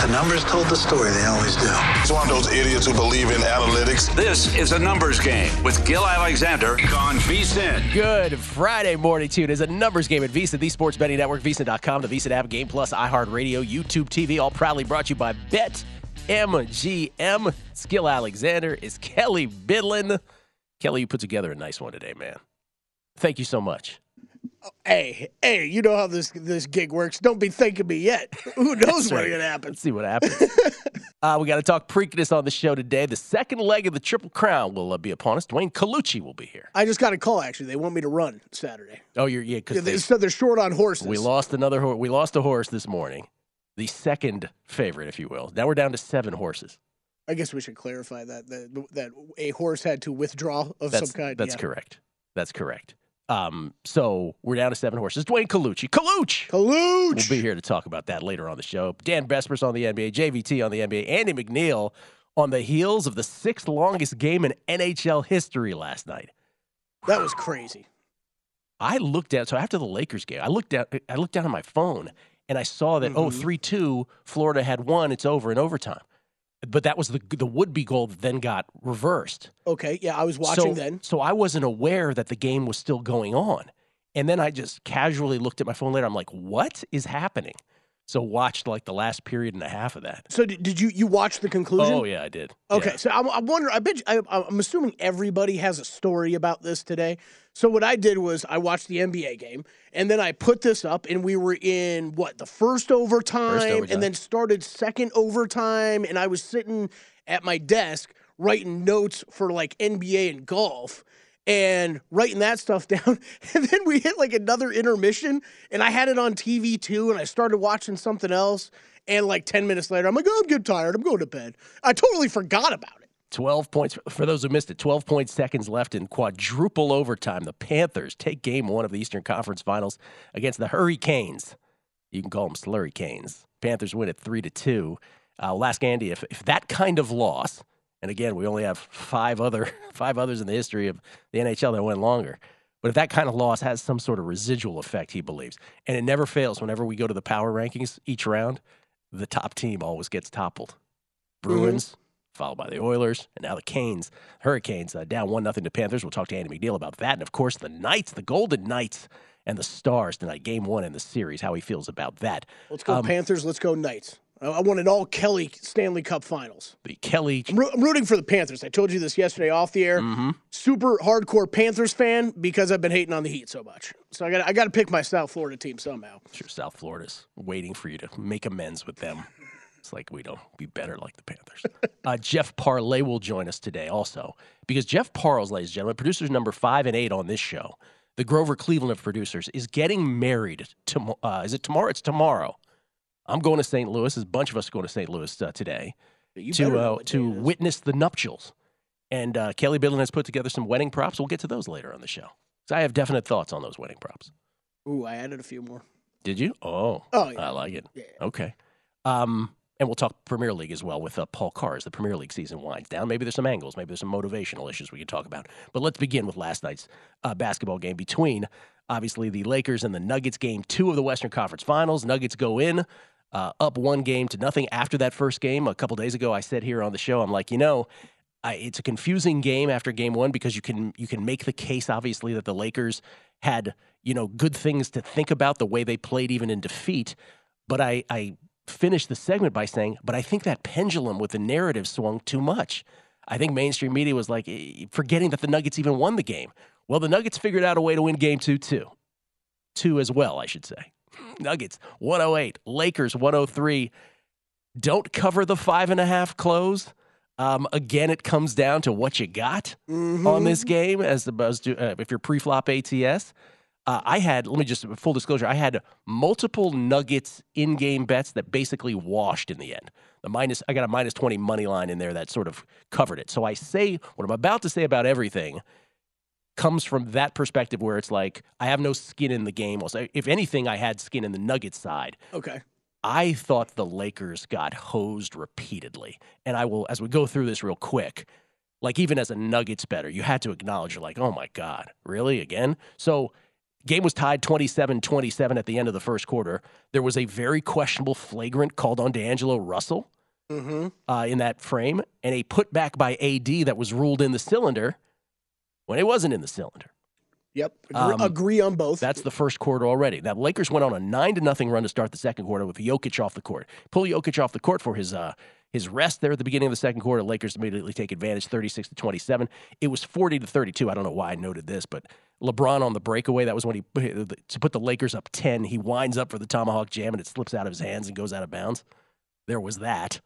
The numbers told the story, they always do. It's one of those idiots who believe in analytics. This is a numbers game with Gill Alexander on VSIN. Good Friday morning to you. It is a numbers game at VSiN, the sports betting network, VSIN.com, the VSiN app, Game Plus, iHeartRadio, YouTube TV, all proudly brought to you by Bet MGM. It's Gill Alexander is Kelley Bydlon. Kelley, you put together a nice one today, man. Thank you so much. Hey, hey, you know how this this gig works. Don't be thanking me yet. Who knows what's going to happen? Let's see what happens. uh, we got to talk Preakness on the show today. The second leg of the Triple Crown will uh, be upon us. Dwayne Colucci will be here. I just got a call. Actually, they want me to run Saturday. Oh, you're yeah, because Yeah, they they, said they're short on horses. we lost another. Ho- we lost a horse this morning. The second favorite, if you will. Now we're down to seven horses. I guess we should clarify that that, that a horse had to withdraw of That's some kind. that's yeah. correct. That's correct. Um, so we're down to seven horses. Dwayne Colucci, Colucci. Kalooch. We'll be here to talk about that later on the show. Dan Vespers on the NBA, JVT on the NBA, Andy MacNeil on the heels of the sixth longest game in NHL history last night. That was crazy. I looked at so after the Lakers game, I looked at I looked down at my phone and I saw that oh Mhm. 3-2 Florida had won, it's over in overtime. But that was the the would be goal that then got reversed. Okay, yeah, I was watching so, then. So I wasn't aware that the game was still going on. And then I just casually looked at my phone later. I'm like, what is happening? So watched like the last period and a half of that. So did, did you you watch the conclusion? Oh yeah, I did. Okay, Yeah. so I'm, I'm wondering. I bet you, I, I'm assuming everybody has a story about this today. So what I did was I watched the NBA game, and then I put this up, and we were in what the first overtime, overtime. and then started second overtime, and I was sitting at my desk writing notes for like NBA and golf. And writing that stuff down. And then we hit like another intermission, and I had it on TV too. And I started watching something else. And like 10 minutes later, I'm like, oh, I'm getting tired. I'm going to bed. I totally forgot about it. 12 points for those who missed it 12 point seconds left in quadruple overtime. The panthers take game one of the eastern conference finals against the hurricanes. You can call them Slurry Canes. panthers win it 3 to 2 uh, we'll ask andy if, if that kind of loss and again we only have five other five others in the history of the nhl that went longer but if that kind of loss has some sort of residual effect he believes and it never fails whenever we go to the power rankings each round the top team always gets toppled. Bruins followed by the Oilers, and now the Canes, Hurricanes, uh, down one nothing to Panthers. We'll talk to Andy MacNeil about that, and of course the Knights, the Golden Knights, and the Stars tonight, Game One in the series. How he feels about that. Let's go Um, Panthers. Let's go Knights. I, I want an all Kelly Stanley Cup Finals. The Kelly. I'm, I'm rooting for the Panthers. I told you this yesterday off the air. hmm Super hardcore Panthers fan because I've been hating on the Heat so much. So I got I got to pick my South Florida team somehow. Sure, South Florida's waiting for you to make amends with them. It's like we don't be better like the Panthers. uh, Jeff Parlay will join us today also because Jeff Parles, ladies and gentlemen, producers number five and eight on this show, the Grover Cleveland of producers, is getting married. To, uh, is it tomorrow? It's tomorrow. I'm going to St. Louis. There's a bunch of us going to St. Louis uh, today You to uh, to day it is. witness the nuptials. And uh, Kelley Bydlon has put together some wedding props. We'll get to those later on the show. I have definite thoughts on those wedding props. Ooh, I added a few more. Did you? Oh, Oh, yeah. I like it. Yeah. Okay. Um, and we'll talk Premier League as well with uh, Paul Carr as the Premier League season winds down. Maybe there's some angles, maybe there's some motivational issues we could talk about. But let's begin with last night's uh, basketball game between obviously the Lakers and the Nuggets. Game two of the Western Conference Finals. Nuggets go in. Uh, up one game to nothing after that first game. A couple days ago, I said here on the show, I'm like, you know, I, it's a confusing game after game one because you can you can make the case obviously that the Lakers had you know good things to think about the way they played even in defeat, but I I finished the segment by saying, "But I think that pendulum with the narrative swung too much." I think mainstream media was like eh, forgetting that the Nuggets even won the game. Well, the Nuggets figured out a way to win game two, too. Two as well, I should say. Nuggets 108, Lakers 103. Don't cover the five and a half close. Um, again, it comes down to what you got on this game as opposed to uh, if you're pre-flop ATS. Uh, I had, let me just full disclosure, I had multiple Nuggets in-game bets that basically washed in the end. The minus, I got a minus twenty money line in there that sort of covered it. So I say what I'm about to say about everything comes from that perspective where it's like I have no skin in the game. Also, if anything, I had skin in the Nuggets side. Okay. I thought the Lakers got hosed repeatedly. And I will, as we go through this real quick, like even as a Nuggets better, you had to acknowledge, you're like, oh my God, really? Again? So, game was tied 27 27 at the end of the first quarter. There was a very questionable flagrant called on D'Angelo Russell Mm-hmm. uh, in that frame and a putback by AD that was ruled in the cylinder when it wasn't in the cylinder. Yep. Agree, Um, agree on both. That's the first quarter already. Now, Lakers went on a nine to nothing run to start the second quarter with Jokic off the court. Pull Jokic off the court for his uh, his rest there at the beginning of the second quarter. Lakers immediately take advantage, thirty six to twenty seven. It was forty to thirty two. I don't know why I noted this, but LeBron on the breakaway. That was when he to put the Lakers up ten. He winds up for the tomahawk jam and it slips out of his hands and goes out of bounds. There was that.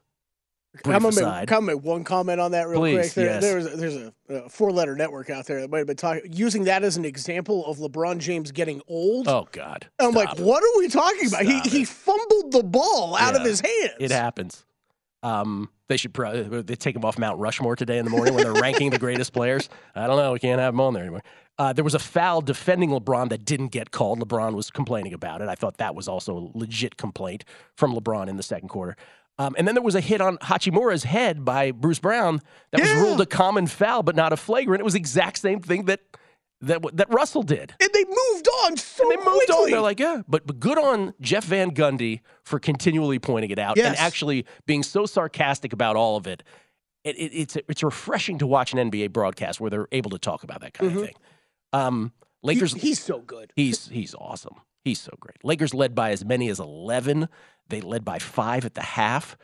Brief make, aside. can one comment on that real Please, quick? There, yes. there's there's a, a four letter network out there that might have been talking using that as an example of LeBron James getting old. Oh God! I'm like, it. what are we talking about? He Stop he it. fumbled the ball out of his hands. It happens. Um, they should probably they take him off Mount Rushmore today in the morning when they're ranking the greatest players. I don't know. We can't have him on there anymore. Uh, there was a foul defending LeBron that didn't get called. LeBron was complaining about it. I thought that was also a legit complaint from LeBron in the second quarter. Um, and then there was a hit on Hachimura's head by Bruce Brown that was ruled a common foul, but not a flagrant. It was the exact same thing that that that Russell did. and they moved on so And they moved quickly. on. They're like, yeah, but, but good on Jeff Van Gundy for continually pointing it out and actually being so sarcastic about all of it. It, it. It's it's refreshing to watch an NBA broadcast where they're able to talk about that kind of thing. Um, He- Lakers, he's so good. he's he's awesome. He's so great. Lakers led by as many as eleven. They led by five at the half.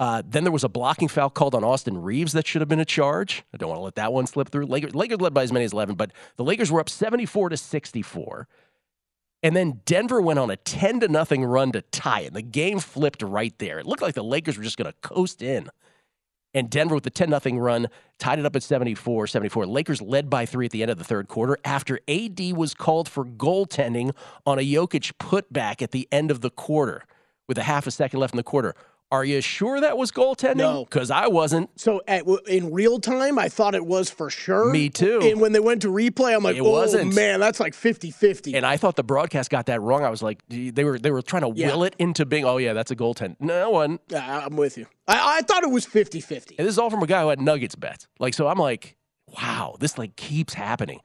Uh, then there was a blocking foul called on Austin Reaves that should have been a charge. I don't want to let that one slip through. Lakers, Lakers led by as many as 11, but the Lakers were up 74 to 64. And then Denver went on a 10 to nothing run to tie it. The game flipped right there. It looked like the Lakers were just going to coast in. And Denver with the 10 nothing run tied it up at 74 74. Lakers led by three at the end of the third quarter after AD was called for goaltending on a Jokic putback at the end of the quarter with a half a second left in the quarter. Are you sure that was goaltending? No. Because I wasn't. So at, in real time, I thought it was for sure. Me too. And when they went to replay, I'm like, It oh wasn't. man, that's like 50-50. And I thought the broadcast got that wrong. I was like, they were they were trying to Yeah. will it into being, oh yeah, that's a goaltend. No one. Yeah, I'm with you. I, I thought it was 50-50. And this is all from a guy who had Nuggets bets. Like, so I'm like, wow, this like keeps happening.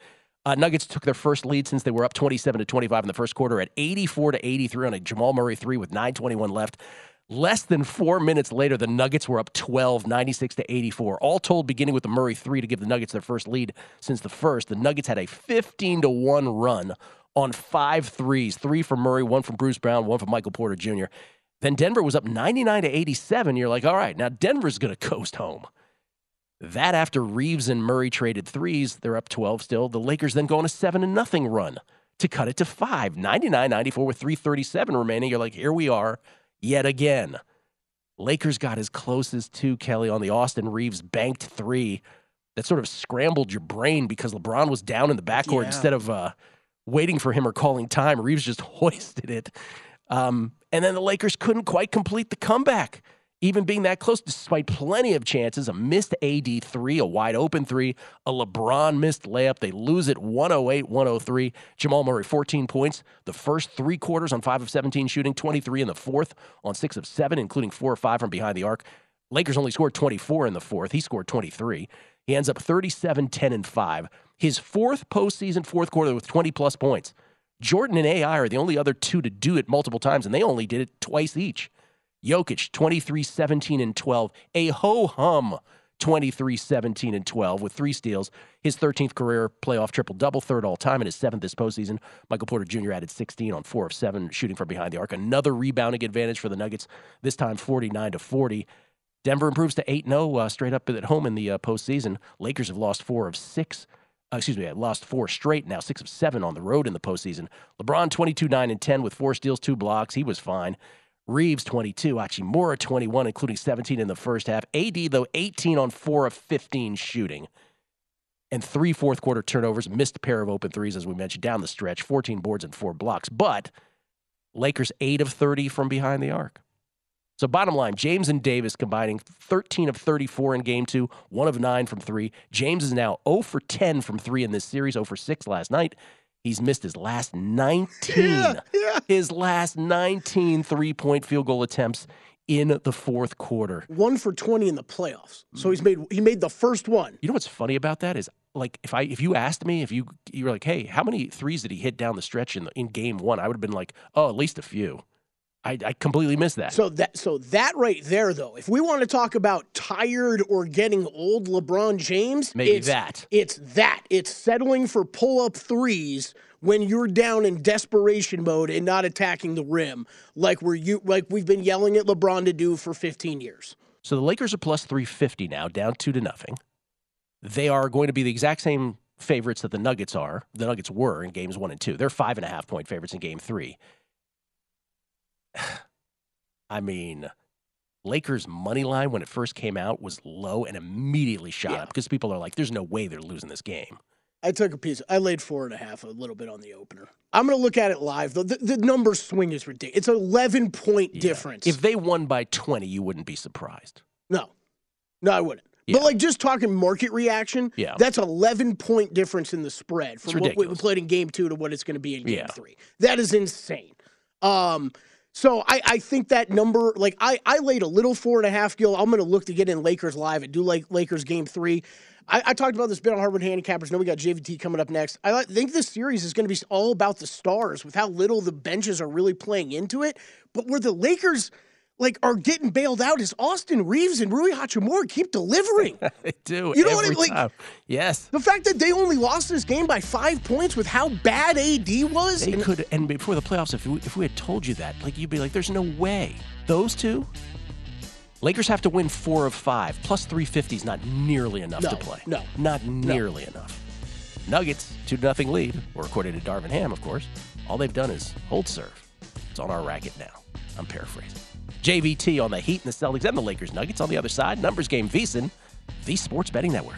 Uh, Nuggets took their first lead since they were up 27 to 25 in the first quarter at 84 to 83 on a Jamal Murray three with 9:21 left. Less than four minutes later, the Nuggets were up 12, 96 to 84. All told, beginning with the Murray three to give the Nuggets their first lead since the first, the Nuggets had a 15 to one run on five threes, three from Murray, one from Bruce Brown, one from Michael Porter Jr. Then Denver was up 99 to 87. You're like, all right, now Denver's going to coast home. That after Reaves and Murray traded threes, they're up 12 still. The Lakers then go on a 7 to nothing run to cut it to 5, 99 94 with 337 remaining. You're like, here we are yet again. Lakers got as close as two, Kelley, on the Austin Reaves banked three that sort of scrambled your brain because LeBron was down in the backcourt Yeah. instead of uh, waiting for him or calling time. Reaves just hoisted it. Um, and then the Lakers couldn't quite complete the comeback, even being that close, despite plenty of chances. A missed AD three, a wide open three, a LeBron missed layup. They lose it 108 103. Jamal Murray, 14 points. The first three quarters on five of 17 shooting, 23 in the fourth on six of seven, including four or five from behind the arc. Lakers only scored 24 in the fourth. He scored 23. He ends up 37, 10, and 5. His fourth postseason fourth quarter with 20 plus points. Jordan and AI are the only other two to do it multiple times, and they only did it twice each. Jokic, 23, 17, and 12. A ho hum 23, 17, and 12 with three steals. His 13th career playoff triple double, third all time, and his seventh this postseason. Michael Porter Jr. added 16 on four of seven shooting from behind the arc. Another rebounding advantage for the Nuggets, this time 49 to 40. Denver improves to 8 0 uh, straight up at home in the uh, postseason. Lakers have lost four of six. Uh, excuse me, I lost four straight now, six of seven on the road in the postseason. LeBron 22 9 and 10 with four steals, two blocks. He was fine. Reaves 22, Hachimura 21, including 17 in the first half. AD, though, 18 on 4 of 15 shooting. And three fourth quarter turnovers, missed a pair of open threes, as we mentioned, down the stretch, 14 boards and four blocks. But Lakers 8 of 30 from behind the arc. So, bottom line, James and Davis combining 13 of 34 in game two, 1 of 9 from 3. James is now 0 for 10 from 3 in this series, 0 for 6 last night. He's missed his last 19, Yeah, yeah. his last 19 three point field goal attempts in the fourth quarter. One for 20 in the playoffs. So he's mm. made he made the first one. You know what's funny about that is like if I if you asked me if you you were like, hey, how many threes did he hit down the stretch in the, in game one? I would have been like, oh, at least a few. I, I completely missed that. So that so that right there though, if we want to talk about tired or getting old LeBron James, Maybe it's, that. It's that. It's settling for pull-up threes when you're down in desperation mode and not attacking the rim like we're you like we've been yelling at LeBron to do for 15 years. So the Lakers are plus 350 now, down two to nothing. They are going to be the exact same favorites that the Nuggets are. The Nuggets were in games one and two. They're five and a half point favorites in game three. I mean, Lakers' money line when it first came out was low and immediately shot Yeah. up because people are like, there's no way they're losing this game. I took a piece. I laid four and a half a little bit on the opener. I'm going to look at it live. though. The, the number swing is ridiculous. It's an 11 point Yeah. difference. If they won by 20, you wouldn't be surprised. no, no, I wouldn't. Yeah. But like just talking market reaction, Yeah. that's 11 point difference in the spread from what we played in game two to what it's going to be in game Yeah. three. That is insane. Um, so I, I think that number, like I, I laid a little four and a half Gill. I'm going to look to get in Lakers live and do like Lakers game three. I, I talked about this bit on Hardwood Handicappers. Now we got JVT coming up next. I think this series is going to be all about the stars with how little the benches are really playing into it. But where the Lakers like are getting bailed out is Austin Reaves and Rui Hachimura keep delivering. They do. You know what I mean? Like- time. Yes. the fact that they only lost this game by five points with how bad AD was, They and- could, and before the playoffs, if we, if we had told you that, like you'd be like, "There's no way." Those two, Lakers have to win four of five. Plus 350 is not nearly enough No, to play. no. not nearly enough. Nuggets two to nothing lead, or according to Darvin Ham, of course. All they've done is hold serve. It's on our racket now. I'm paraphrasing. JVT on the Heat and the Celtics and the Lakers Nuggets on the other side. Numbers game VSiN, the Sports Betting Network.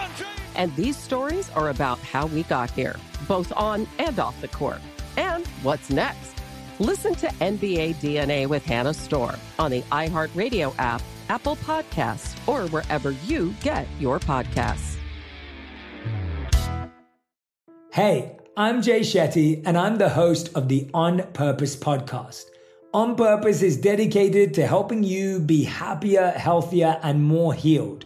And these stories are about how we got here, both on and off the court. And what's next? Listen to NBA DNA with Hannah Storm on the iHeartRadio app, Apple Podcasts, or wherever you get your podcasts. Hey, I'm Jay Shetty, and I'm the host of the On Purpose podcast. On Purpose is dedicated to helping you be happier, healthier, and more healed.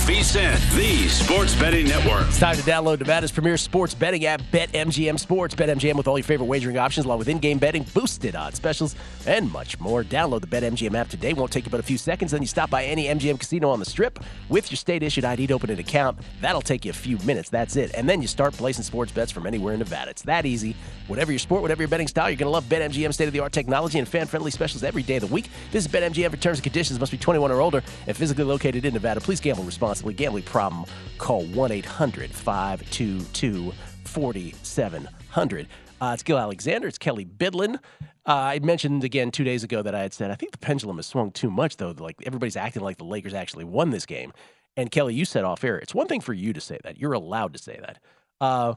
VSIN, the sports betting network. It's time to download Nevada's premier sports betting app, BetMGM Sports. BetMGM with all your favorite wagering options, along with in-game betting, boosted odds specials, and much more. Download the BetMGM app today. Won't take you but a few seconds. Then you stop by any MGM casino on the Strip with your state-issued ID to open an account. That'll take you a few minutes. That's it. And then you start placing sports bets from anywhere in Nevada. It's that easy. Whatever your sport, whatever your betting style, you're going to love BetMGM state-of-the-art technology and fan-friendly specials every day of the week. This is BetMGM for terms and conditions. Must be 21 or older and physically located in Nevada. Please gamble responsibly. Gambling problem? Call 1 800 522 4700. It's Gill Alexander. It's Kelley Bydlon. Uh, I mentioned again two days ago that I had said I think the pendulum has swung too much, though. Like everybody's acting like the Lakers actually won this game. And Kelley, you said off air, it's one thing for you to say that. You're allowed to say that. Uh,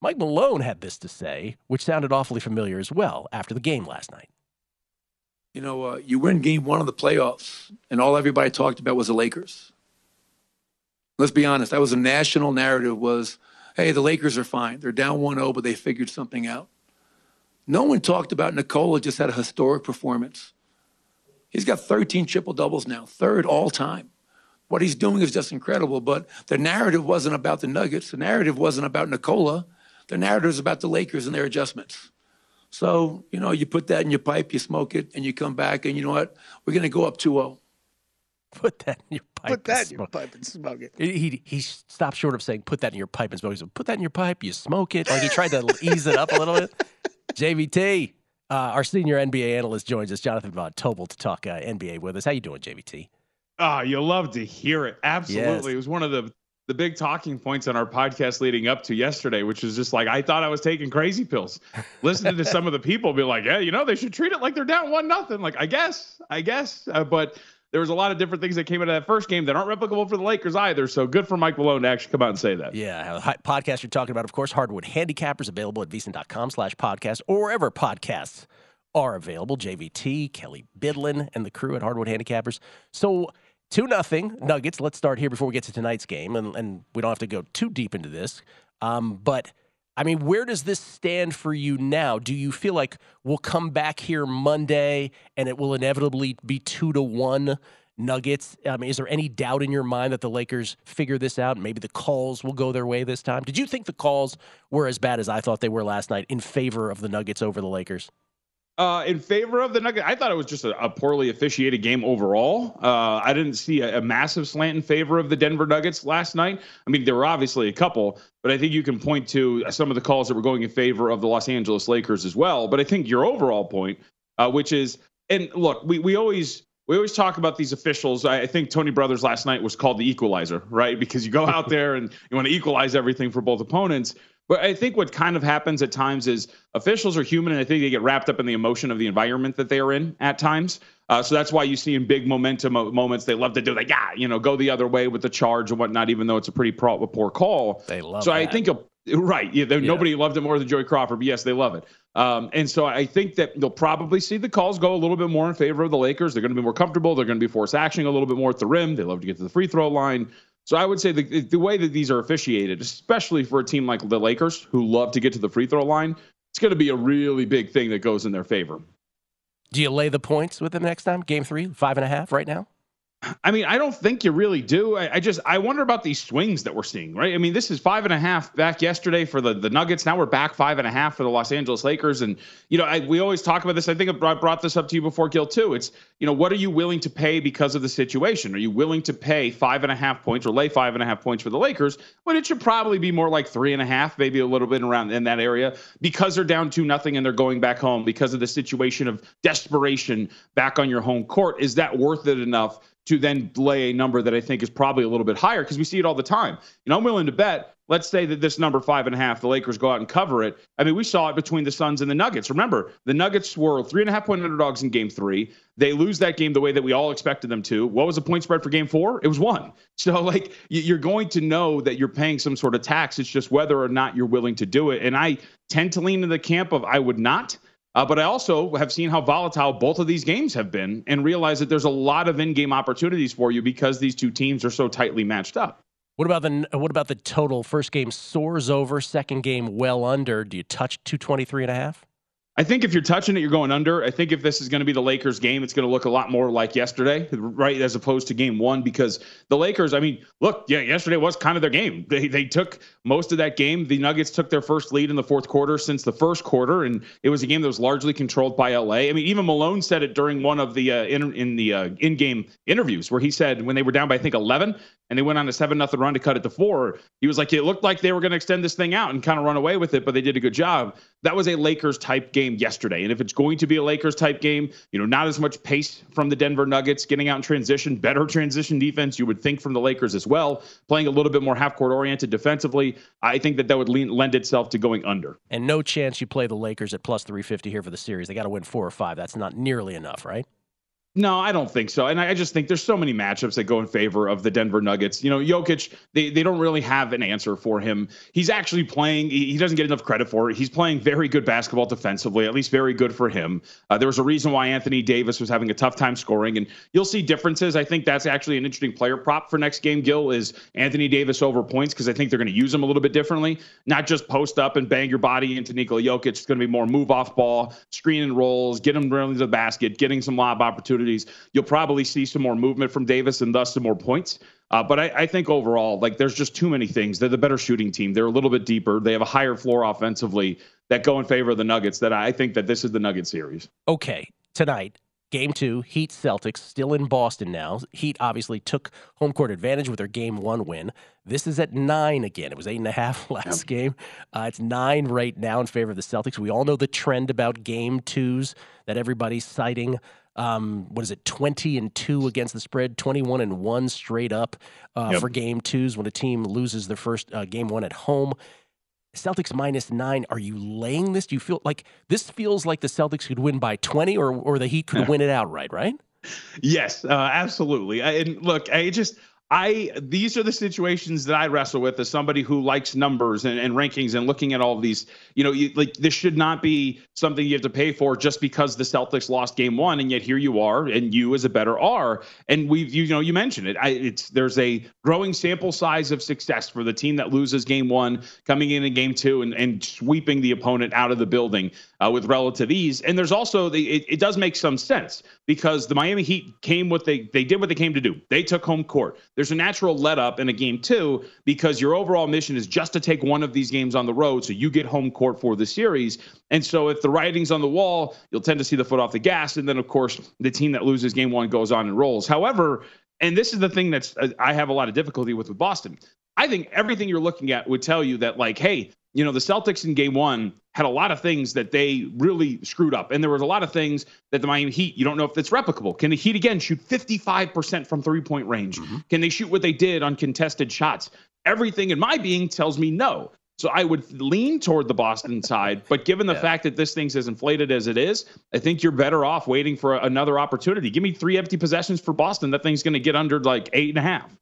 Mike Malone had this to say, which sounded awfully familiar as well after the game last night. You know, uh, you win game one of the playoffs, and all everybody talked about was the Lakers. Let's be honest, that was a national narrative was, hey, the Lakers are fine. They're down 1-0, but they figured something out. No one talked about Nikola just had a historic performance. He's got 13 triple doubles now, third all time. What he's doing is just incredible, but the narrative wasn't about the Nuggets. The narrative wasn't about Nikola. The narrative is about the Lakers and their adjustments. So, you know, you put that in your pipe, you smoke it, and you come back, and you know what? We're going to go up 2 0. Put that in your pipe. Put that and in your smoke. pipe and smoke it. He, he he stopped short of saying put that in your pipe and smoke. He said put that in your pipe, you smoke it. Like he tried to ease it up a little bit. JVT, uh, our senior NBA analyst, joins us, Jonathan Von Tobel, to talk uh, NBA with us. How you doing, JVT? Oh, you'll love to hear it. Absolutely. Yes. It was one of the the big talking points on our podcast leading up to yesterday, which was just like I thought I was taking crazy pills. Listening to some of the people be like, "Yeah, you know, they should treat it like they're down one nothing." Like, I guess, I guess, uh, but there was a lot of different things that came out of that first game that aren't replicable for the Lakers either. So good for Mike Malone to actually come out and say that. Yeah, podcast you're talking about, of course, Hardwood Handicappers, available at vsin.com slash podcast or wherever podcasts are available. JVT, Kelley Bydlon, and the crew at Hardwood Handicappers. So, 2 nothing Nuggets. Let's start here before we get to tonight's game, and, and we don't have to go too deep into this. Um, but, I mean, where does this stand for you now? Do you feel like we'll come back here Monday and it will inevitably be 2 to 1 Nuggets. I mean, is there any doubt in your mind that the Lakers figure this out? Maybe the calls will go their way this time. Did you think the calls were as bad as I thought they were last night in favor of the Nuggets over the Lakers? Uh, in favor of the Nuggets, I thought it was just a, a poorly officiated game overall. Uh, I didn't see a, a massive slant in favor of the Denver Nuggets last night. I mean, there were obviously a couple, but I think you can point to some of the calls that were going in favor of the Los Angeles Lakers as well. But I think your overall point, uh, which is, and look, we we always we always talk about these officials. I, I think Tony Brothers last night was called the equalizer, right? Because you go out there and you want to equalize everything for both opponents. But I think what kind of happens at times is officials are human, and I think they get wrapped up in the emotion of the environment that they are in at times. Uh, so that's why you see in big momentum moments they love to do like, yeah, you know, go the other way with the charge and whatnot, even though it's a pretty pro- poor call. They love So I think a, right, yeah, they- nobody loved it more than Joey Crawford, but yes, they love it. Um, and so I think that you'll probably see the calls go a little bit more in favor of the Lakers. They're going to be more comfortable. They're going to be force actioning a little bit more at the rim. They love to get to the free throw line. So I would say the, the way that these are officiated, especially for a team like the Lakers who love to get to the free throw line, it's going to be a really big thing that goes in their favor. Do you lay the points with them next time? Game three, five and a half right now? I mean, I don't think you really do. I, I just I wonder about these swings that we're seeing, right? I mean, this is five and a half back yesterday for the the Nuggets. Now we're back five and a half for the Los Angeles Lakers, and you know, I, we always talk about this. I think I brought, brought this up to you before, Gill, too. It's you know, what are you willing to pay because of the situation? Are you willing to pay five and a half points or lay five and a half points for the Lakers when it should probably be more like three and a half, maybe a little bit around in that area because they're down two nothing and they're going back home because of the situation of desperation back on your home court? Is that worth it enough? To then lay a number that I think is probably a little bit higher because we see it all the time. You know, I'm willing to bet. Let's say that this number five and a half, the Lakers go out and cover it. I mean, we saw it between the Suns and the Nuggets. Remember, the Nuggets were three and a half point underdogs in game three. They lose that game the way that we all expected them to. What was the point spread for game four? It was one. So, like, you're going to know that you're paying some sort of tax. It's just whether or not you're willing to do it. And I tend to lean in the camp of I would not. Uh, but I also have seen how volatile both of these games have been and realize that there's a lot of in-game opportunities for you because these two teams are so tightly matched up. What about the what about the total? First game soars over, second game well under. Do you touch 223 and a half? I think if you're touching it, you're going under. I think if this is going to be the Lakers game, it's going to look a lot more like yesterday, right, as opposed to game one, because the Lakers, I mean, look, yeah, yesterday was kind of their game. They, they took most of that game. The Nuggets took their first lead in the fourth quarter since the first quarter, and it was a game that was largely controlled by LA. I mean, even Malone said it during one of the uh, in, in the uh, in-game interviews where he said when they were down by I think 11 and they went on a seven nothing run to cut it to four, he was like, it looked like they were going to extend this thing out and kind of run away with it, but they did a good job. That was a Lakers type game yesterday. And if it's going to be a Lakers type game, you know, not as much pace from the Denver Nuggets getting out in transition, better transition defense, you would think from the Lakers as well, playing a little bit more half court oriented defensively. I think that that would lean, lend itself to going under. And no chance you play the Lakers at plus 350 here for the series. They got to win four or five. That's not nearly enough, right? No, I don't think so. And I just think there's so many matchups that go in favor of the Denver Nuggets. You know, Jokic, they, they don't really have an answer for him. He's actually playing, he doesn't get enough credit for it. He's playing very good basketball defensively, at least very good for him. Uh, there was a reason why Anthony Davis was having a tough time scoring, and you'll see differences. I think that's actually an interesting player prop for next game, Gill, is Anthony Davis over points, because I think they're going to use him a little bit differently. Not just post up and bang your body into Nikola Jokic. It's going to be more move off ball, screen and rolls, get him really to the basket, getting some lob opportunities. You'll probably probably see some more movement from Davis and thus some more points. Uh, but I, I, think overall, like there's just too many things. They're the better shooting team. They're a little bit deeper. They have a higher floor offensively that go in favor of the Nuggets. That I think that this is the Nugget series. Okay, tonight. Game two, Heat Celtics, still in Boston now. Heat obviously took home court advantage with their game one win. This is at nine again. It was eight and a half last yep. game. Uh, it's nine right now in favor of the Celtics. We all know the trend about game twos that everybody's citing um, what is it, 20 and 2 against the spread, 21 and 1 straight up uh, yep. for game twos when a team loses their first uh, game one at home. Celtics minus nine. Are you laying this? Do you feel like this feels like the Celtics could win by 20 or, or the Heat could win it outright, right? Yes, uh, absolutely. And look, I just I these are the situations that I wrestle with as somebody who likes numbers and, and rankings and looking at all these. You know, you, like this should not be something you have to pay for just because the Celtics lost game one, and yet here you are, and you as a better are. And we've you know you mentioned it. I, it's there's a growing sample size of success for the team that loses game one, coming in in game two, and, and sweeping the opponent out of the building uh, with relative ease. And there's also the it, it does make some sense because the Miami Heat came what they they did what they came to do. They took home court there's a natural let up in a game two because your overall mission is just to take one of these games on the road so you get home court for the series. And so if the writing's on the wall, you'll tend to see the foot off the gas. And then, of course, the team that loses game one goes on and rolls. However, and this is the thing that's uh, I have a lot of difficulty with with Boston. I think everything you're looking at would tell you that, like, hey, you know, the Celtics in game one had a lot of things that they really screwed up. And there was a lot of things that the Miami Heat, you don't know if it's replicable. Can the Heat again shoot 55% from three point range? Mm-hmm. Can they shoot what they did on contested shots? Everything in my being tells me no. So I would lean toward the Boston side, but given the yeah. fact that this thing's as inflated as it is, I think you're better off waiting for another opportunity. Give me three empty possessions for Boston. That thing's going to get under like eight and a half.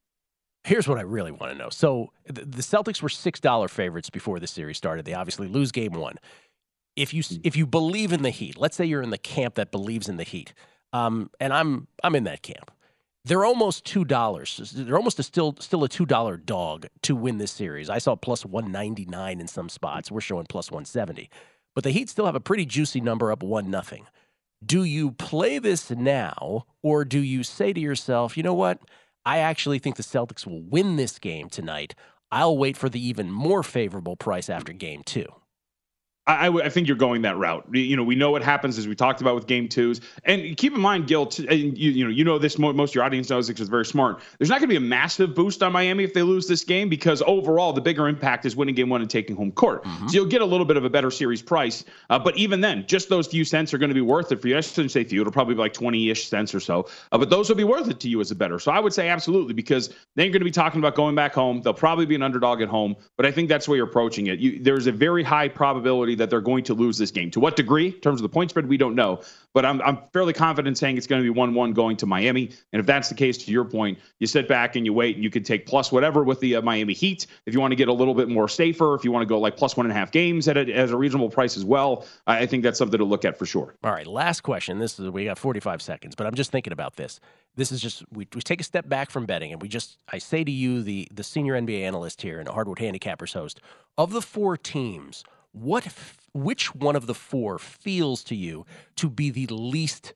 Here's what I really want to know. So the Celtics were six dollar favorites before the series started. They obviously lose game one. If you hmm. if you believe in the Heat, let's say you're in the camp that believes in the Heat, um, and I'm I'm in that camp. They're almost two dollars. They're almost a still still a two dollar dog to win this series. I saw plus one ninety nine in some spots. We're showing plus one seventy, but the Heat still have a pretty juicy number up one nothing. Do you play this now, or do you say to yourself, you know what? I actually think the Celtics will win this game tonight. I'll wait for the even more favorable price after game two. I, I, think you're going that route. You know, we know what happens as we talked about with game twos. And keep in mind, Gill, and you, you know, you know this. Most of your audience knows because it's very smart. There's not going to be a massive boost on Miami if they lose this game because overall the bigger impact is winning game one and taking home court. Mm-hmm. So you'll get a little bit of a better series price. Uh, but even then, just those few cents are going to be worth it for you. I shouldn't say few; it'll probably be like 20-ish cents or so. Uh, but those will be worth it to you as a better. So I would say absolutely because then you're going to be talking about going back home. They'll probably be an underdog at home, but I think that's where you're approaching it. You, there's a very high probability that they're going to lose this game. To what degree, in terms of the point spread, we don't know. But I'm, I'm fairly confident saying it's going to be 1 1 going to Miami. And if that's the case, to your point, you sit back and you wait and you can take plus whatever with the uh, Miami Heat. If you want to get a little bit more safer, if you want to go like plus one and a half games at a, as a reasonable price as well, I think that's something to look at for sure. All right, last question. This is we got 45 seconds, but I'm just thinking about this. This is just we, we take a step back from betting, and we just I say to you, the the senior NBA analyst here and Hardwood Handicappers host, of the four teams, what which one of the four feels to you to be the least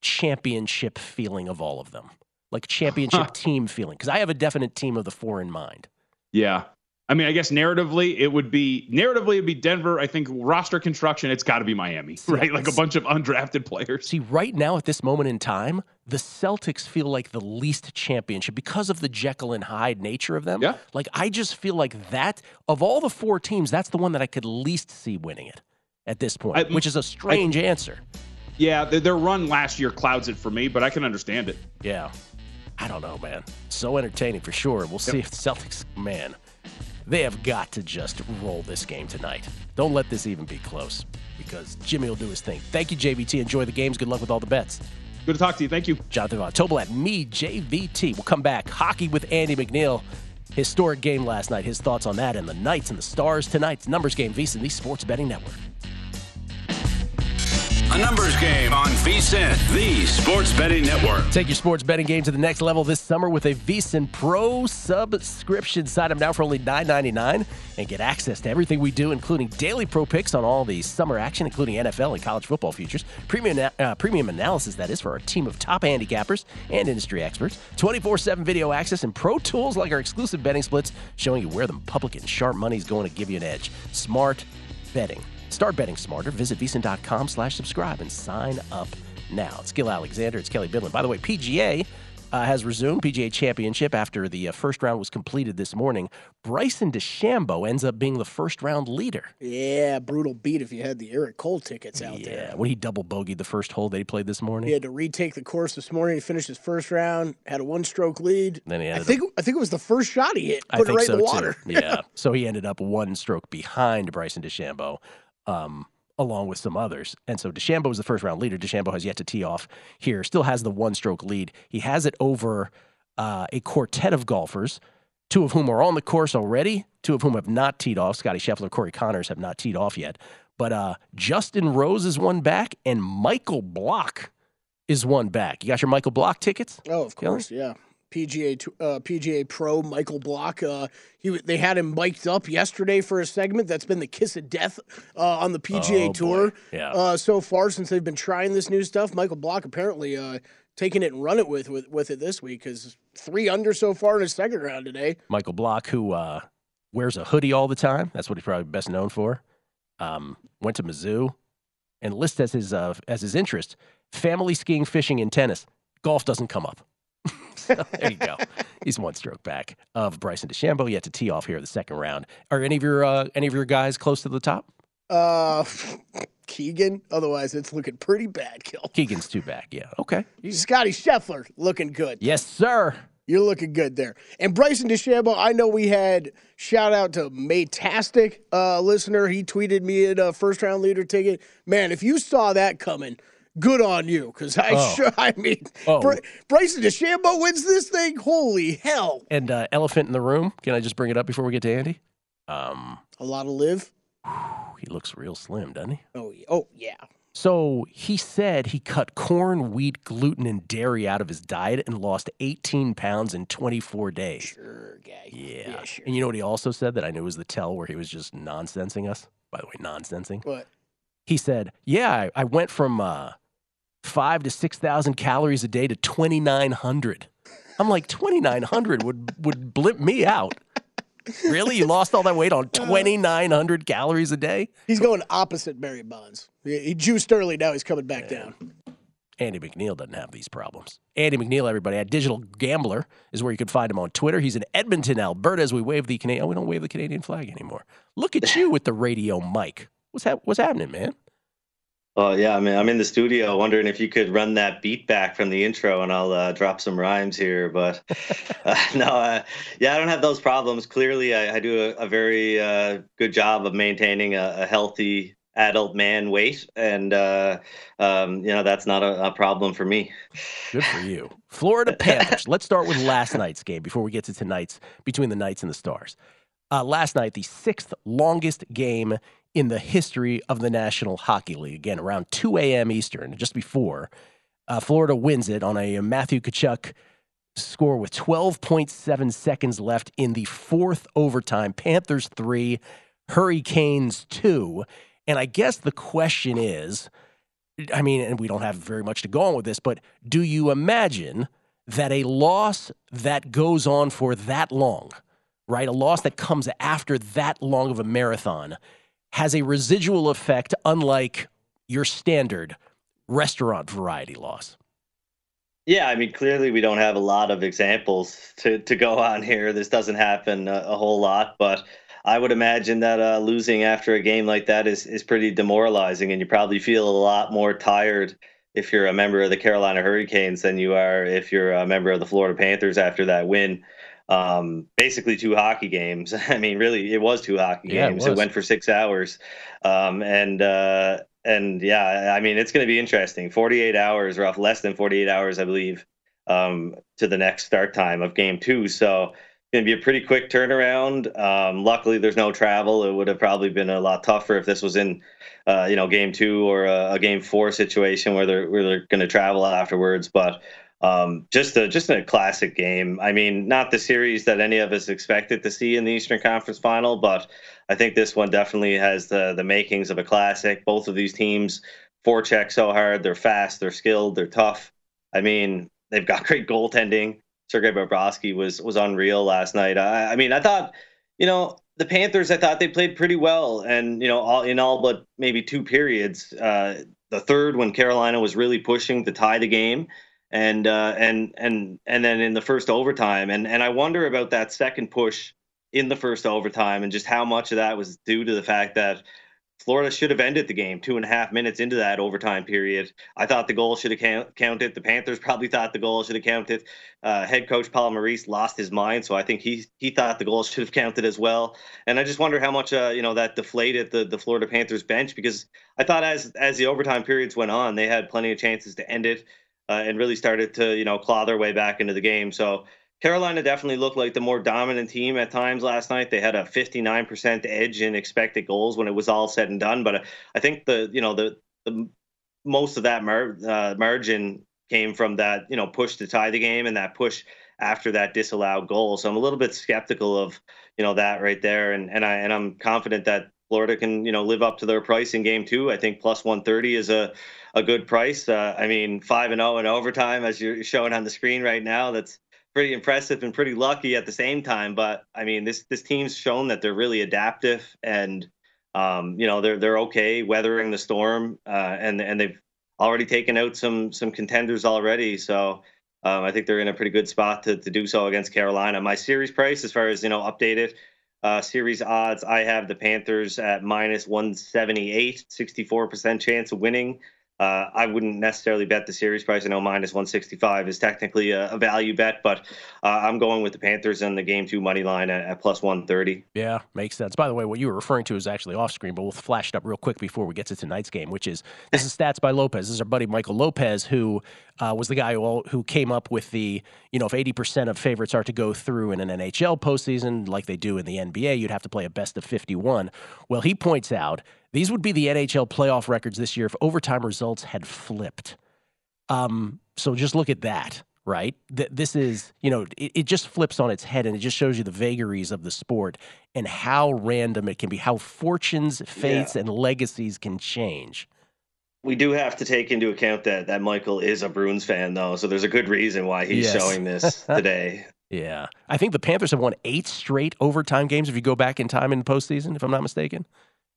championship feeling of all of them? Like championship team feeling? Because I have a definite team of the four in mind. Yeah. I mean, I guess narratively, it would be narratively it'd be Denver. I think roster construction, it's got to be Miami, right? Like a bunch of undrafted players. See, right now at this moment in time, the Celtics feel like the least championship because of the Jekyll and Hyde nature of them. Yeah. Like I just feel like that of all the four teams, that's the one that I could least see winning it at this point, I- which is a strange I- answer. Yeah, their, their run last year clouds it for me, but I can understand it. Yeah. I don't know, man. So entertaining for sure. We'll see if the Celtics, man, they have got to just roll this game tonight. Don't let this even be close because Jimmy will do his thing. Thank you, JVT. Enjoy the games. Good luck with all the bets. Good to talk to you. Thank you. Jonathan Von at me, JVT. We'll come back. Hockey with Andy MacNeil. Historic game last night. His thoughts on that and the Knights and the Stars tonight's numbers game, VSiN, the Sports Betting Network. A numbers game on VSiN, the sports betting network. Take your sports betting game to the next level this summer with a VSiN Pro subscription. Sign up now for only $9.99 and get access to everything we do, including daily pro picks on all the summer action, including NFL and college football futures, premium uh, premium analysis that is for our team of top handicappers and industry experts, 24/7 video access, and pro tools like our exclusive betting splits, showing you where the public and sharp money is going to give you an edge. Smart betting. Start betting smarter. Visit VSiN.com slash subscribe and sign up now. It's Gill Alexander. It's Kelley Bydlon. By the way, PGA uh, has resumed PGA Championship after the uh, first round was completed this morning. Bryson DeChambeau ends up being the first round leader. Yeah, brutal beat if you had the Eric Cole tickets out there. Yeah, when he double bogeyed the first hole that he played this morning. He had to retake the course this morning. He finished his first round, had a one-stroke lead. Then he I think I think it was the first shot he hit. I Put it think right so in the water. too. Yeah. so he ended up one stroke behind Bryson DeChambeau, um, along with some others. And so DeChambeau was the first round leader. DeChambeau has yet to tee off here. Still has the one stroke lead. He has it over uh, a quartet of golfers, two of whom are on the course already, two of whom have not teed off. Scottie Scheffler, Corey Conners have not teed off yet. But uh, Justin Rose is one back, and Michael Block is one back. You got your Michael Block tickets? Oh, of Kelley? course, yeah. PGA uh, PGA Pro Michael Block. Uh, he they had him mic'd up yesterday for a segment that's been the kiss of death uh, on the PGA Oh, Tour. Yeah. Uh, so far since they've been trying this new stuff, Michael Block apparently uh, taking it and run it with with, with it this week because three under so far in his second round today. Michael Block, who uh, wears a hoodie all the time. That's what he's probably best known for. Um, went to Mizzou and lists as his uh, as his interest family skiing, fishing, and tennis. Golf doesn't come up. So there you go. He's one stroke back of Bryson DeChambeau. Yet to tee off here the second round. Are any of your uh, any of your guys close to the top? Uh, Keegan. Otherwise, it's looking pretty bad. Kill. Keegan's two back. Yeah. Okay. Scottie Scheffler looking good. Yes, sir. You're looking good there. And Bryson DeChambeau, I know we had shout out to Maytastic uh, listener. He tweeted me at a first round leader ticket. Man, if you saw that coming, good on you. Because I Oh. sure, I mean, Oh. Bry- Bryson DeChambeau wins this thing. Holy hell! And uh, elephant in the room. Can I just bring it up before we get to Andy? Um, A lot of live. he looks real slim, doesn't he? Oh, yeah. oh yeah. So he said he cut corn, wheat, gluten, and dairy out of his diet and lost 18 pounds in 24 days. Sure, guy. Yeah. sure. And you know what he also said that I knew was the tell where he was just nonsensing us? By the way, nonsensing. What? He said, Yeah, I, went from uh, five to 6,000 calories a day to 2,900. I'm like, 2,900 would, would blimp me out. Really? You lost all that weight on 2,900 calories a day? He's going opposite Barry Bonds. He, juiced early. Now he's coming back down. Andy MacNeil doesn't have these problems. Andy MacNeil, everybody, at Digital Gambler is where you can find him on Twitter. He's in Edmonton, Alberta, as we wave the Canadian. Oh, we don't wave the Canadian flag anymore. Look at you with the radio mic. What's hap- What's happening, man? Oh yeah, I mean, I'm in the studio wondering if you could run that beat back from the intro, and I'll uh, drop some rhymes here. But uh, no, uh, yeah, I don't have those problems. Clearly, I, I do a, a very uh, good job of maintaining a, a healthy adult man weight, and uh, um, you know that's not a, a, problem for me. Good for you, Florida Panthers. Let's start with last night's game before we get to tonight's between the Knights and the Stars. Uh, last night, the sixth longest game in the history of the National Hockey League. Again, around 2 a.m. Eastern, just before. Uh, Florida wins it on a Matthew Tkachuk score with 12.7 seconds left in the fourth overtime. Panthers three, Hurricanes two. And I guess the question is I mean, and we don't have very much to go on with this, but do you imagine that a loss that goes on for that long, right? A loss that comes after that long of a marathon has a residual effect unlike your standard restaurant variety loss? Yeah, I mean, clearly we don't have a lot of examples to, to go on here. This doesn't happen a, a whole lot, but I would imagine that uh, losing after a game like that is, is pretty demoralizing, and you probably feel a lot more tired if you're a member of the Carolina Hurricanes than you are if you're a member of the Florida Panthers after that win. Um, basically, two hockey games. I mean, really, it was two hockey yeah, games. It, it, went for six hours, um, and uh, and yeah, I mean, it's going to be interesting. 48 hours, rough, less than 48 hours, I believe, um, to the next start time of game two. So it's going to be a pretty quick turnaround. Um, luckily, there's no travel. It would have probably been a lot tougher if this was in, uh, you know, game two or a, a, game four situation where they're where they're going to travel afterwards. But um, just a just a classic game. I mean, not the series that any of us expected to see in the Eastern Conference Final, but I think this one definitely has the the makings of a classic. Both of these teams forecheck so hard. They're fast. They're skilled. They're tough. I mean, they've got great goaltending. Sergei Bobrovsky was was unreal last night. I, I mean, I thought, you know, the Panthers. I thought they played pretty well, and you know, all in all but maybe two periods. Uh, the third, when Carolina was really pushing to tie the game, and uh, and and and then in the first overtime, and and I wonder about that second push in the first overtime, and just how much of that was due to the fact that Florida should have ended the game two and a half minutes into that overtime period. I thought the goal should have count, counted. The Panthers probably thought the goal should have counted. Uh, head coach Paul Maurice lost his mind, so I think he he thought the goal should have counted as well. And I just wonder how much uh, you know that deflated the the Florida Panthers bench because I thought as as the overtime periods went on, they had plenty of chances to end it uh, and really started to you know claw their way back into the game. So Carolina definitely looked like the more dominant team at times last night. They had a 59% edge in expected goals when it was all said and done. But uh, I think the you know the the most of that mar- uh, margin came from that you know push to tie the game and that push after that disallowed goal. So I'm a little bit skeptical of you know that right there, and and I and I'm confident that Florida can you know live up to their price in game two. I think plus 130 is a a good price. Uh, I mean five and zero oh in overtime as you're showing on the screen right now. That's pretty impressive and pretty lucky at the same time. But I mean, this this team's shown that they're really adaptive and um, you know they're they're okay weathering the storm, uh, and and they've already taken out some some contenders already. So um, I think they're in a pretty good spot to to do so against Carolina. My series price, as far as you know, updated. Uh, series odds, I have the Panthers at minus 178, 64% chance of winning. Uh, I wouldn't necessarily bet the series price. I know minus 165 is technically a, a value bet, but uh, I'm going with the Panthers and the game two money line at, at, plus 130. Yeah, makes sense. By the way, what you were referring to is actually off screen, but we'll flash it up real quick before we get to tonight's game, which is this is stats by Lopez. This is our buddy Michael Lopez, who uh, was the guy who, who came up with the, you know, if 80% of favorites are to go through in an NHL postseason like they do in the NBA, you'd have to play a best of 51. Well, he points out these would be the NHL playoff records this year if overtime results had flipped. Um, so just look at that, right? Th- this is, you know, it, it just flips on its head and it just shows you the vagaries of the sport and how random it can be, how fortunes, fates, yeah. and legacies can change. We do have to take into account that that Michael is a Bruins fan, though, so there's a good reason why he's yes. showing this today. yeah, I think the Panthers have won eight straight overtime games. If you go back in time in the postseason, if I'm not mistaken.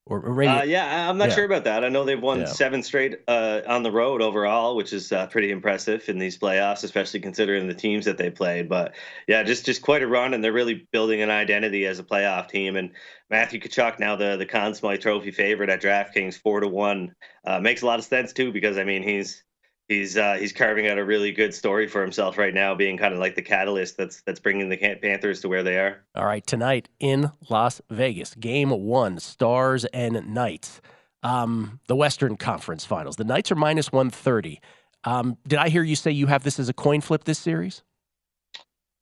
Or, or uh, yeah, I'm not yeah. sure about that. I know they've won yeah. seven straight uh, on the road overall, which is uh, pretty impressive in these playoffs, especially considering the teams that they played. But yeah, just just quite a run, and they're really building an identity as a playoff team. And Matthew Tkachuk, now the the Conn Smythe Trophy favorite at DraftKings, four to one, uh, makes a lot of sense too because I mean he's he's uh, he's carving out a really good story for himself right now, being kind of like the catalyst that's that's bringing the Panthers to where they are. All right, tonight in Las Vegas, Game One, Stars and Knights. um, the Western Conference Finals. The Knights are minus 130. Um, did I hear you say you have this as a coin flip this series?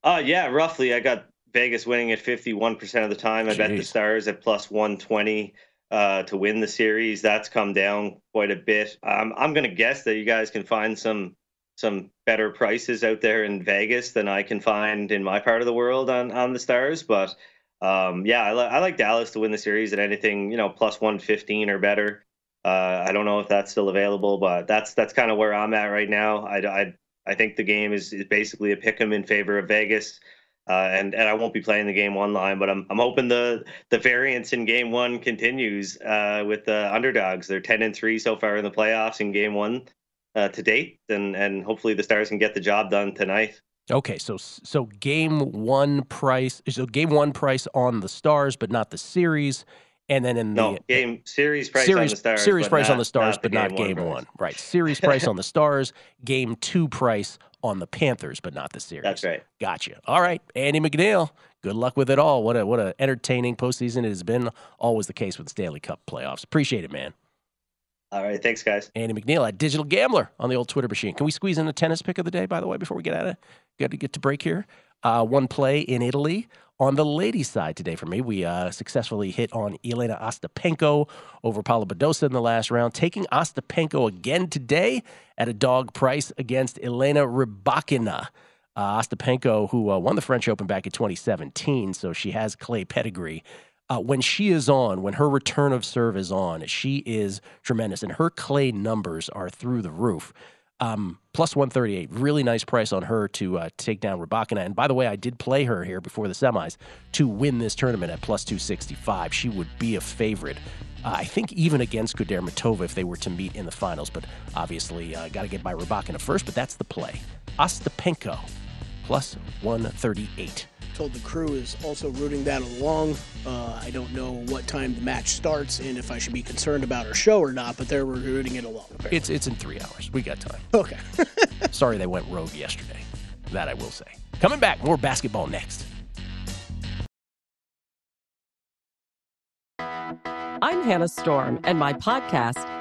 Uh, yeah, roughly. I got Vegas winning at 51% of the time. I Jeez. bet the Stars at plus 120 uh, to win the series. That's come down quite a bit. Um, I'm going to guess that you guys can find some some better prices out there in Vegas than I can find in my part of the world on on the Stars. But um, yeah, I, li- I like Dallas to win the series at anything you know plus 115 or better. Uh, I don't know if that's still available, but that's that's kind of where I'm at right now. I, I I think the game is, is basically a pick 'em in favor of Vegas. Uh, and and I won't be playing the game online, but I'm I'm hoping the the variance in game one continues uh, with the underdogs. They're ten and three so far in the playoffs in game one uh, to date, and and hopefully the Stars can get the job done tonight. Okay, so so game one price, so game one price on the Stars, but not the series, and then in the no, game series price series, on the Stars, series price not, on the Stars, not but the not game, game one, one. Right, series price on the Stars, game two price on the Panthers, but not the series. That's right. Gotcha. All right, Andy MacNeil. Good luck with it all. What a what a entertaining postseason it has been. Always the case with the Stanley Cup playoffs. Appreciate it, man. All right, thanks, guys. Andy MacNeil at Digital Gambler on the old Twitter machine. Can we squeeze in a tennis pick of the day, by the way, before we get at it? Got to get to break here. Uh, one play in Italy on the ladies' side today for me. We uh, successfully hit on Elena Ostapenko over Paula Badosa in the last round, taking Ostapenko again today at a dog price against Elena Rybakina. Uh, Ostapenko, who uh, won the French Open back in 2017, so she has clay pedigree. Uh, when she is on, when her return of serve is on, she is tremendous, and her clay numbers are through the roof. Um, plus 138. Really nice price on her to uh, take down Rybakina. And by the way, I did play her here before the semis to win this tournament at plus 265. She would be a favorite. Uh, I think even against Kudermetova if they were to meet in the finals, but obviously uh, got to get by Rybakina first. But that's the play. Ostapenko plus 138 told the crew is also rooting that along. Uh, I don't know what time the match starts and if I should be concerned about our show or not, but they're rooting it along. Apparently. It's it's in three hours. We got time. Okay. Sorry they went rogue yesterday. That I will say. Coming back, more basketball next. I'm Hannah Storm, and my podcast,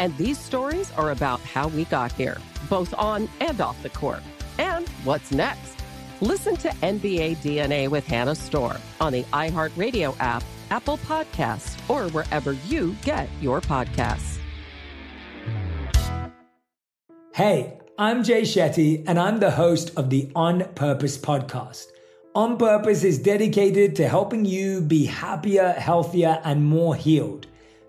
And these stories are about how we got here, both on and off the court. And what's next? Listen to NBA DNA with Hannah Storm on the iHeartRadio app, Apple Podcasts, or wherever you get your podcasts. Hey, I'm Jay Shetty, and I'm the host of the On Purpose podcast. On Purpose is dedicated to helping you be happier, healthier, and more healed.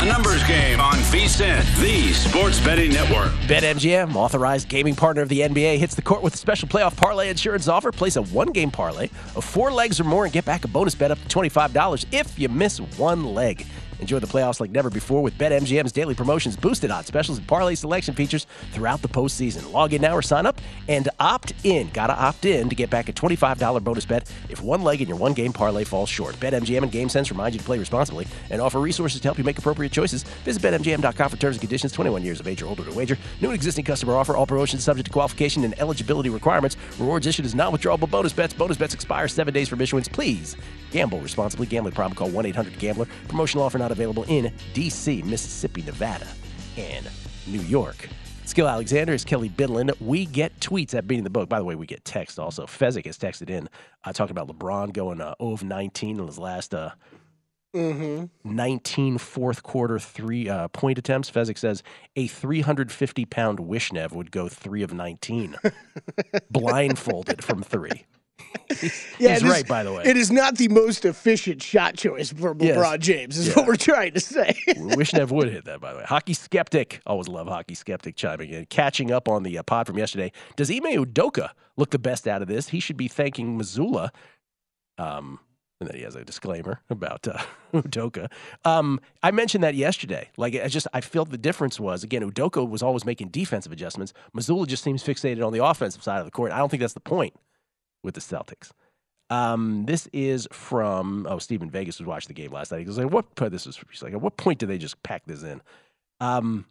A numbers game on VSiN, the sports betting network. BetMGM, authorized gaming partner of the NBA, hits the court with a special playoff parlay insurance offer. Place a one game parlay of four legs or more and get back a bonus bet up to $25 if you miss one leg. Enjoy the playoffs like never before with BetMGM's daily promotions, boosted odds, specials, and parlay selection features throughout the postseason. Log in now or sign up and opt in. Gotta opt in to get back a $25 bonus bet if one leg in your one game parlay falls short. BetMGM and GameSense remind you to play responsibly and offer resources to help you make appropriate choices. Visit BetMGM.com for terms and conditions. 21 years of age or older to wager. New and existing customer offer. All promotions subject to qualification and eligibility requirements. Rewards issued as non withdrawable bonus bets. Bonus bets expire seven days from issuance. Please gamble responsibly. Gambling problem? Call 1 800 Gambler. Promotional offer not available in D.C., Mississippi, Nevada, and New York. Skill Alexander is Kelley Bydlon. We get tweets at Beating the Book. By the way, we get text also. Fezzik has texted in uh, talking about LeBron going uh, 0 of 19 in his last uh, Mm-hmm. 19 fourth quarter three uh, point attempts. Fezzik says a 350 pound Wishnev would go three of 19, blindfolded from three. Yeah, He's it is- right, by the way. It is not the most efficient shot choice for Yes. LeBron James, is Yeah. what we're trying to say. Wishnev would hit that, by the way. Hockey skeptic, always love hockey skeptic chiming in. Catching up on the uh, pod from yesterday. Does Ime Udoka look the best out of this? He should be thanking Mazzulla. Um, and then he has a disclaimer about uh, Udoka. Um, I mentioned that yesterday. Like, I just I felt the difference was again Udoka was always making defensive adjustments. Mazzulla just seems fixated on the offensive side of the court. I don't think that's the point with the Celtics. Um, this is from oh Stephen Vegas was watching the game last night. He goes like, "What? This is like, at what point did they just pack this in?" Um,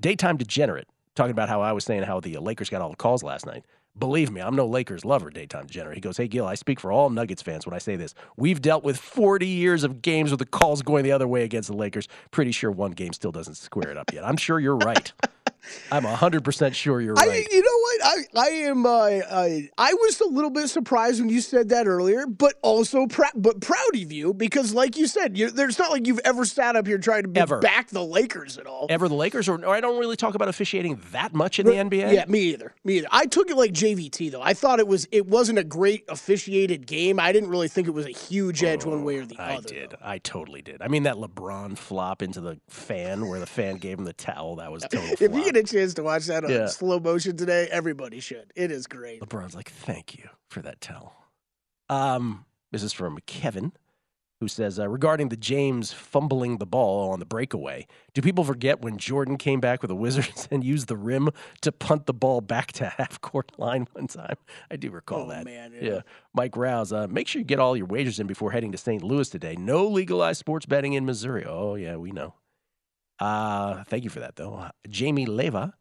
daytime degenerate talking about how I was saying how the Lakers got all the calls last night. Believe me, I'm no Lakers lover. Daytime degenerate. He goes, "Hey Gill, I speak for all Nuggets fans when I say this. We've dealt with 40 years of games with the calls going the other way against the Lakers. Pretty sure one game still doesn't square it up yet. I'm sure you're right. I'm 100% sure you're I, right. you know what? I, I am. Uh, I, I was a little bit surprised when you said that earlier, but also proud, but proud of you because, like you said, you, there's not like you've ever sat up here trying to Ever. back the Lakers at all. Ever the Lakers, or, or I don't really talk about officiating that much in the NBA. Yeah, me either. Me either. I took it like JVT though. I thought it was it wasn't a great officiated game. I didn't really think it was a huge edge one way or the I other. I did. I totally did. I mean, that LeBron flop into the fan where the fan gave him the towel, that was total you get a chance to watch that on Yeah. slow motion today, everybody should. It is great. LeBron's like, thank you for that tell. Um, this is from Kevin, who says uh, regarding the James fumbling the ball on the breakaway. Do people forget when Jordan came back with the Wizards and used the rim to punt the ball back to half court line one time? I do recall that. Oh, man, yeah. yeah. Mike Rouse, uh, make sure you get all your wagers in before heading to St. Louis today. No legalized sports betting in Missouri. Oh yeah, we know. Uh, thank you for that though, Jamie Leva.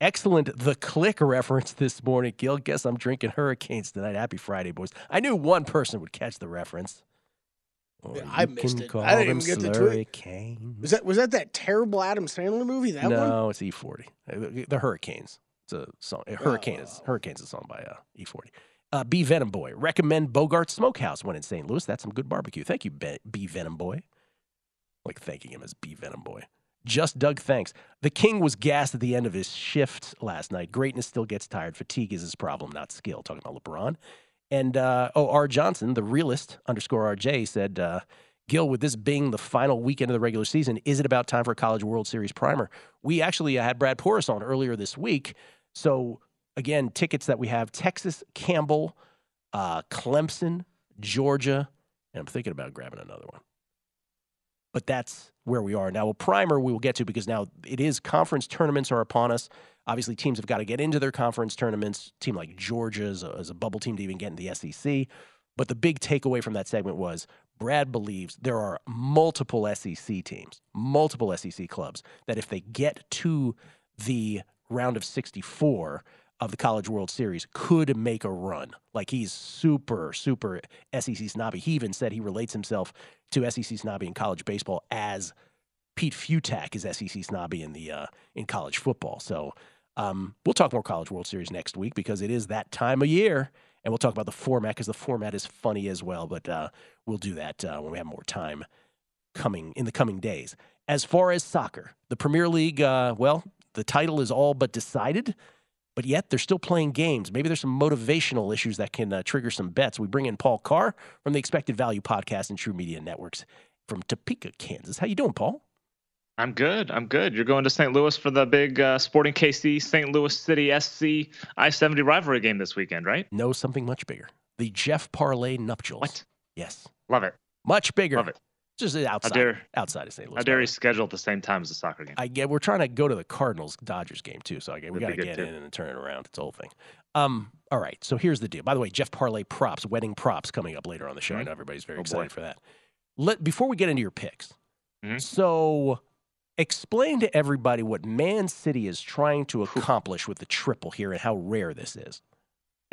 Excellent the click reference this morning, Gill. Guess I'm drinking hurricanes tonight. Happy Friday, boys. I knew one person would catch the reference. Or I missed it. I didn't even get the tweet. slurricanes. Was that was that that terrible Adam Sandler movie? That one? no, it's E40. Uh, The, Hurricanes. It's a song. Hurricane is Hurricanes is a song by uh, E40. Uh, B Venom Boy. Recommend Bogart Smokehouse when in St. Louis. That's some good barbecue. Thank you, B Venom Boy. Like thanking him as B Venom Boy. Just Doug, thanks. The King was gassed at the end of his shift last night. Greatness still gets tired. Fatigue is his problem, not skill. Talking about LeBron. And uh, oh, R. Johnson, the realist underscore RJ said, uh, Gill, with this being the final weekend of the regular season, is it about time for a College World Series primer? We actually uh, had Brad Porras on earlier this week. So, again, tickets that we have Texas, Campbell, uh, Clemson, Georgia, and I'm thinking about grabbing another one. But that's where we are. Now, a primer we will get to because now it is conference tournaments are upon us. Obviously, teams have got to get into their conference tournaments. Team like Georgia is a, is a bubble team to even get in the SEC. But the big takeaway from that segment was Brad believes there are multiple SEC teams, multiple SEC clubs, that if they get to the round of 64 of the College World Series, could make a run. Like he's super, super SEC snobby. He even said he relates himself to SEC snobby in college baseball as Pete Fiutak is SEC snobby in the uh, in college football. So um, we'll talk more College World Series next week because it is that time of year, and we'll talk about the format because the format is funny as well. But uh, we'll do that uh, when we have more time coming in the coming days. As far as soccer, the Premier League, uh, well, the title is all but decided. But yet they're still playing games. Maybe there's some motivational issues that can uh, trigger some bets. We bring in Paul Carr from the Expected Value Podcast and TruMedia Networks from Topeka, Kansas. How you doing, Paul? I'm good. I'm good. You're going to St. Louis for the big uh, Sporting KC St. Louis City SC I 70 rivalry game this weekend, right? No, something much bigger. The Jeff Parlay nuptials. What? Yes. Love it. Much bigger. Love it. Just outside, dare- outside of St. Louis. How dare he schedule at the same time as the soccer game? I get. We're trying to go to the Cardinals Dodgers game too, so I get, we got to get good, in and turn it around. It's the whole thing. Um. All right. So here's the deal. By the way, Jeff Parlay props, wedding props, coming up later on the show. I know everybody's very Oh, excited boy. for that. Let before we get into your picks. Mhm. So, explain to everybody what Man City is trying to accomplish with the triple here and how rare this is.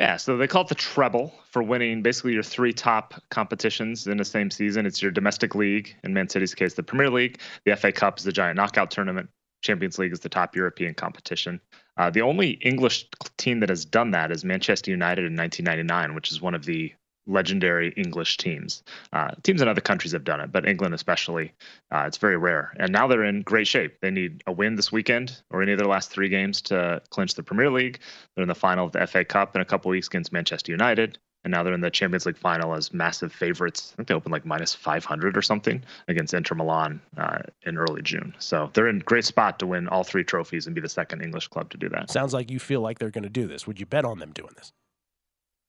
Yeah, so they call it the treble for winning basically your three top competitions in the same season. It's your domestic league, in Man City's case, the Premier League. The FA Cup is the giant knockout tournament. Champions League is the top European competition. Uh, the only English team that has done that is Manchester United in 1999, which is one of the legendary English teams. Uh, teams in other countries have done it, but England especially, uh, it's very rare. And now they're in great shape. They need a win this weekend or any of their last three games to clinch the Premier League. They're in the final of the FA Cup in a couple weeks against Manchester United. And now they're in the Champions League final as massive favorites. I think they opened like minus 500 or something against Inter Milan uh, in early June. So they're in great spot to win all three trophies and be the second English club to do that. Sounds like you feel like they're going to do this. Would you bet on them doing this?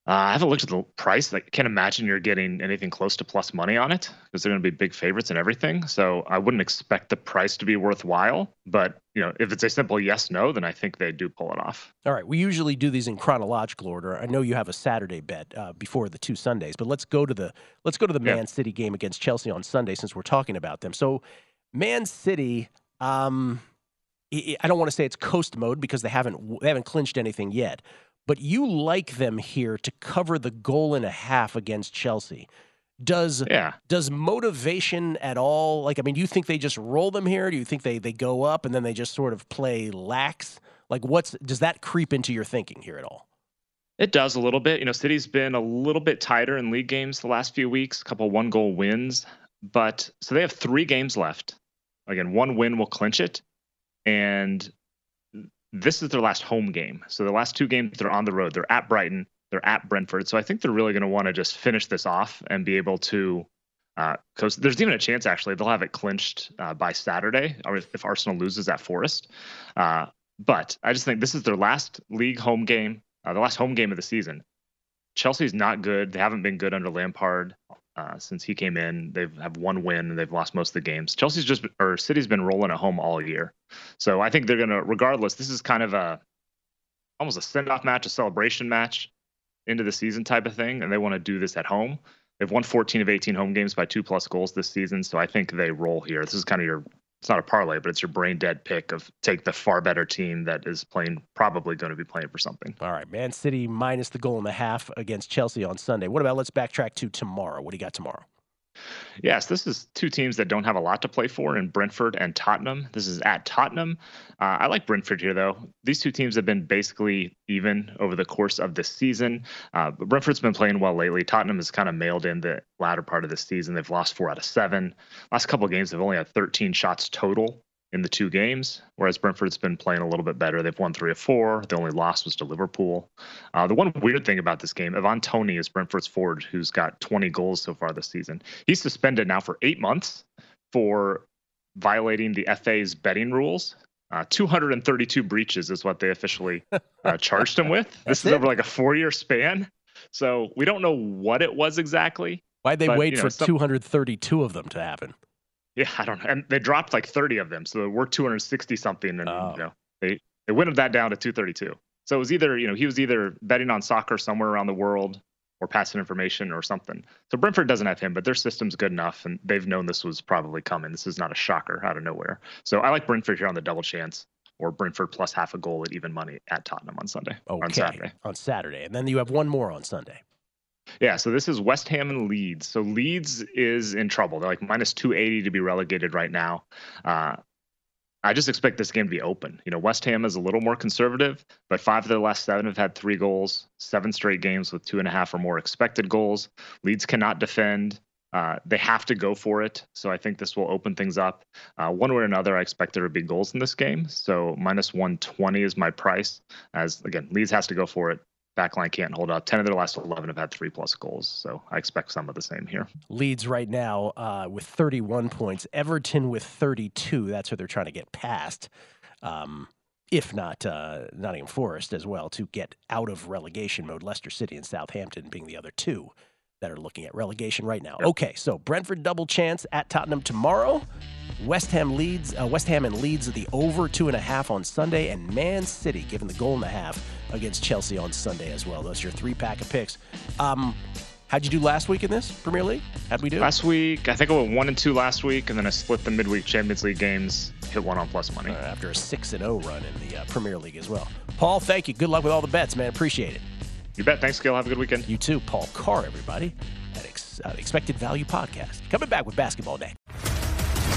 Uh, I haven't looked at the price. Like, can't imagine you're getting anything close to plus money on it because they're going to be big favorites and everything. So I wouldn't expect the price to be worthwhile. But you know, if it's a simple yes no, then I think they do pull it off. All right, we usually do these in chronological order. I know you have a Saturday bet uh, before the two Sundays, but let's go to the let's go to the Yeah. Man City game against Chelsea on Sunday since we're talking about them. So, Man City, um, I I don't want to say it's coast mode because they haven't they haven't clinched anything yet, but you like them here to cover the goal and a half against Chelsea. Does Yeah. does motivation at all like I mean, do you think they just roll them here? Do you think they they go up and then they just sort of play lax? Like what's does that creep into your thinking here at all? It does a little bit. You know, City's been a little bit tighter in league games the last few weeks, a couple one goal wins. But so they have three games left. Again, one win will clinch it. And this is their last home game. So the last two games, they're on the road. They're at Brighton, they're at Brentford. So I think they're really going to want to just finish this off and be able to. Because there's even a chance, actually, they'll have it clinched uh, by Saturday, or if, if Arsenal loses at Forest. Uh, but I just think this is their last league home game, uh, the last home game of the season. Chelsea's not good. They haven't been good under Lampard uh, since he came in. They've have one win and they've lost most of the games. Chelsea's just or City's been rolling at home all year. So I think they're gonna, regardless. This is kind of a almost a send off match, a celebration match into the season type of thing, and they want to do this at home. They've won 14 of 18 home games by two plus goals this season, so I think they roll here. This is kind of your it's not a parlay, but it's your brain dead pick of take the far better team that is playing probably going to be playing for something. All right, Man City minus the goal and a half against Chelsea on Sunday. What about let's backtrack to tomorrow? What do you got tomorrow? Yes, this is two teams that don't have a lot to play for in Brentford and Tottenham. This is at Tottenham. Uh, I like Brentford here, though. These two teams have been basically even over the course of this season. Uh, but Brentford's been playing well lately. Tottenham has kind of mailed in the latter part of the season. They've lost four out of seven. Last couple of games, they've only had 13 shots total in the two games, whereas Brentford's been playing a little bit better. They've won three of four. The only loss was to Liverpool. Uh, the one weird thing about this game, Ivan Toney is Brentford's forward, who's got 20 goals so far this season. He's suspended now for eight months for violating the FA's betting rules. Uh, 232 breaches is what they officially uh, charged him with. This is over like a four-year span, so we don't know what it was exactly. Why'd they but, wait you know, for some- 232 of them to happen? Yeah, I don't know. And they dropped like 30 of them. So we're 260 something. And, Oh. you know, they, they whittled that down to 232. So it was either, you know, he was either betting on soccer somewhere around the world or passing information or something. So Brentford doesn't have him, but their system's good enough. And they've known this was probably coming. This is not a shocker out of nowhere. So I like Brentford here on the double chance or Brentford plus half a goal at even money at Tottenham on Sunday or on Saturday. On Saturday. And then you have one more on Sunday. Yeah, so this is West Ham and Leeds. So Leeds is in trouble. They're like minus 280 to be relegated right now. Uh, I just expect this game to be open. You know, West Ham is a little more conservative, but five of their last seven have had three goals, seven straight games with two and a half or more expected goals. Leeds cannot defend. Uh, they have to go for it. So I think this will open things up. Uh, one way or another, I expect there to be goals in this game. So minus 120 is my price. As again, Leeds has to go for it. Backline can't hold up. 10 of their last 11 have had three plus goals. So I expect some of the same here. Leeds right now uh, with 31 points. Everton with 32. That's what they're trying to get past. Um, if not uh, Nottingham Forest as well, to get out of relegation mode. Leicester City and Southampton being the other two that are looking at relegation right now. Okay, so Brentford double chance at Tottenham tomorrow. West Ham Leeds. Uh, West Ham and Leeds the over two and a half on Sunday, and Man City given the goal and a half against Chelsea on Sunday as well. Those are your three pack of picks. Um, how'd you do last week in this Premier League? How'd we do? Last week, I think I went one and two last week, and then I split the midweek Champions League games. Hit one on plus money uh, after a six and zero run in the uh, Premier League as well. Paul, thank you. Good luck with all the bets, man. Appreciate it. You bet. Thanks, Gill. Have a good weekend. You too, Paul Carr, everybody, at Ex- uh, Expected Value Podcast. Coming back with basketball day.